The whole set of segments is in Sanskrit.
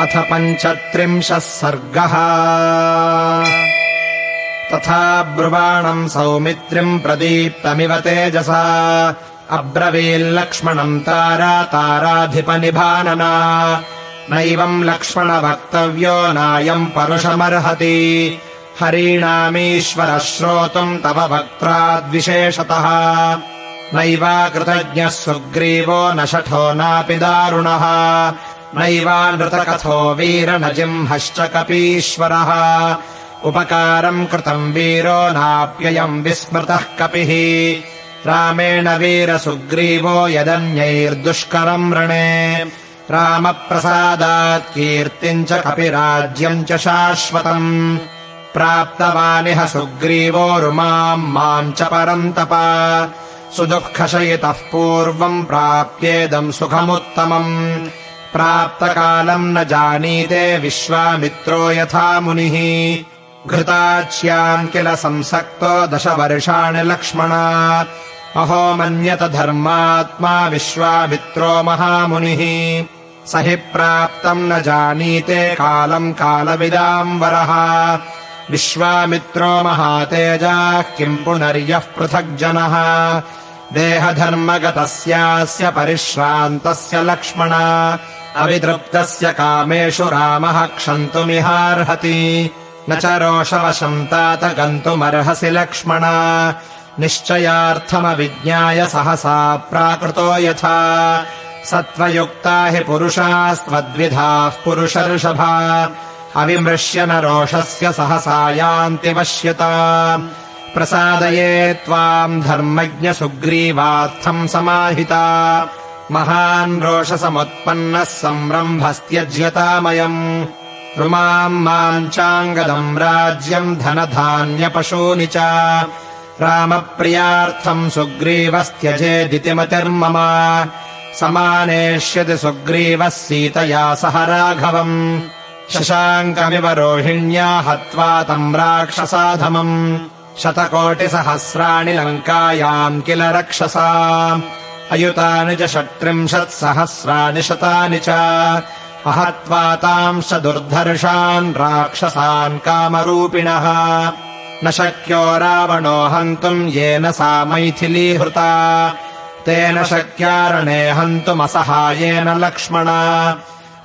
अथ पञ्चत्रिंशः सर्गः। तथा ब्रुवाणम् सौमित्रिम् प्रदीप्तमिव तेजसा। अब्रवील्लक्ष्मणम् तारा ताराधिपनिभानना। नैवम् लक्ष्मणवक्तव्यो नायम् परुषमर्हति। हरीणामीश्वरः श्रोतुम् तव वक्त्राद्विशेषतः। नैवा कृतज्ञः सुग्रीवो न शठो नापि दारुणः नैवानृतकथो वीर न जिह्मश्च कपीश्वरः उपकारम् कृतम् वीरो नाप्ययम् विस्मृतः कपिः। रामेण वीरसुग्रीवो यदन्यैर्दुष्करम् रणे। रामप्रसादात् कीर्तिम् च कपिराज्यम् च शाश्वतम्। प्राप्तवानिह सुग्रीवो रुमाम् माम् च परन्तप सुदुःखशयितः पूर्वम् प्राप्येदम् सुखमुत्तमम् प्राप्तकालम् न जानीते विश्वामित्रो यथा मुनिः। घृताच्याम् किल संसक्तो दशवर्षाणि लक्ष्मणा अहो मन्यत धर्मात्मा विश्वामित्रो महामुनिः। स हि प्राप्तम् न जानीते कालम् कालविदाम् वरः विश्वामित्रो महातेजाः किम् पुनर्यः पृथग्जनः देहधर्मगतस्यास्य परिश्रान्तस्य लक्ष्मण अवितृप्तस्य कामेषु रामः क्षन्तुमिहार्हति। न च रोषवशम् तात गन्तुमर्हसि लक्ष्मण। निश्चयार्थमविज्ञाय सहसा प्राकृतो यथा। सत्त्वयुक्ता हि पुरुषास्त्वद्विधाः पुरुषर्षभा। अविमृश्य न रोषस्य सहसा यान्ति वश्यता प्रसादये त्वाम् धर्मज्ञसुग्रीवार्थम् समाहिता महान् रोषसमुत्पन्नः संरम्भस्त्यज्यतामयम् रुमाम् माम् चाङ्गदम् राज्यम् धनधान्यपशूनि च रामप्रियार्थम् सुग्रीवस्त्यजेदिति मतिर्मम समानेष्यति सुग्रीवः सीतया सह राघवम् शशाङ्कमिव रोहिण्या हत्वा तम् राक्षसाधमम् शतकोटिसहस्राणि लङ्कायाम् किल रक्षसा अयुतानि च षट्त्रिंशत्सहस्राणि शतानि च। अहत्वा तांश्च दुर्धर्षान् राक्षसान् कामरूपिणः। न शक्यो रावणो हन्तुम् येन सा मैथिलीहृता। तेन शक्यारणे हन्तुमसहायेन लक्ष्मण।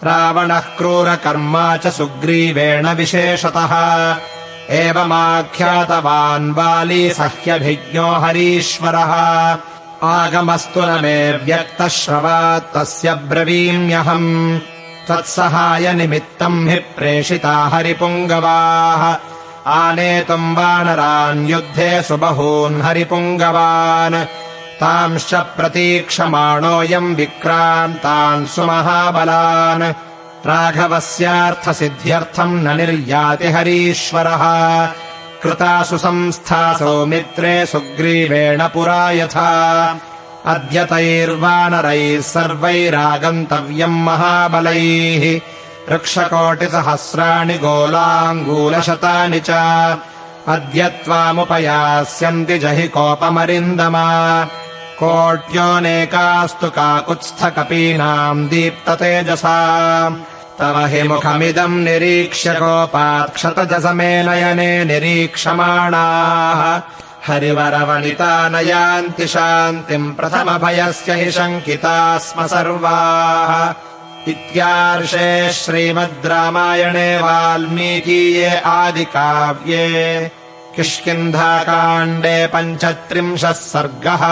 रावणः क्रूरकर्मा च सुग्रीवेण विशेषतः। एवमाख्यातवान् वाली सह्यभिज्ञो हरीश्वरः आगमस्तु न मे व्यक्तश्रवात् तस्य ब्रवीम्यहम्। तत्सहायनिमित्तम् हि प्रेषिता हरिपुङ्गवाः। आनेतुम् वानरान् युद्धे सुबहून् हरिपुङ्गवान्। तांश्च प्रतीक्षमाणोऽयम् विक्रान्तान् सुमहाबलान्। राघवस्यार्थसिद्ध्यर्थम् न निर्याति हरीश्वरः कृतासु संस्था सौमित्रे सुग्रीवेण पुरा यथा। अद्यतैर्वानरैः सर्वैरागन्तव्यम् महाबलैः। वृक्षकोटिसहस्राणि गोलाङ्गूलशतानि च। अद्य त्वामुपयास्यन्ति जहि कोपमरिन्दमा। कोट्योनेकास्तु काकुत्स्थकपीनाम् दीप्ततेजसा तव हि मुखमिदम् निरीक्ष्य कोपात्क्षतजसमेनयने निरीक्षमाणाः। हरिवरवनिता न यान्ति शान्तिम् प्रथमभयस्य हि शङ्किता स्म सर्वाः। इत्यार्षे श्रीमद् रामायणे वाल्मीकीये आदिकाव्ये किष्किन्धाकाण्डे पञ्चत्रिंशः सर्गः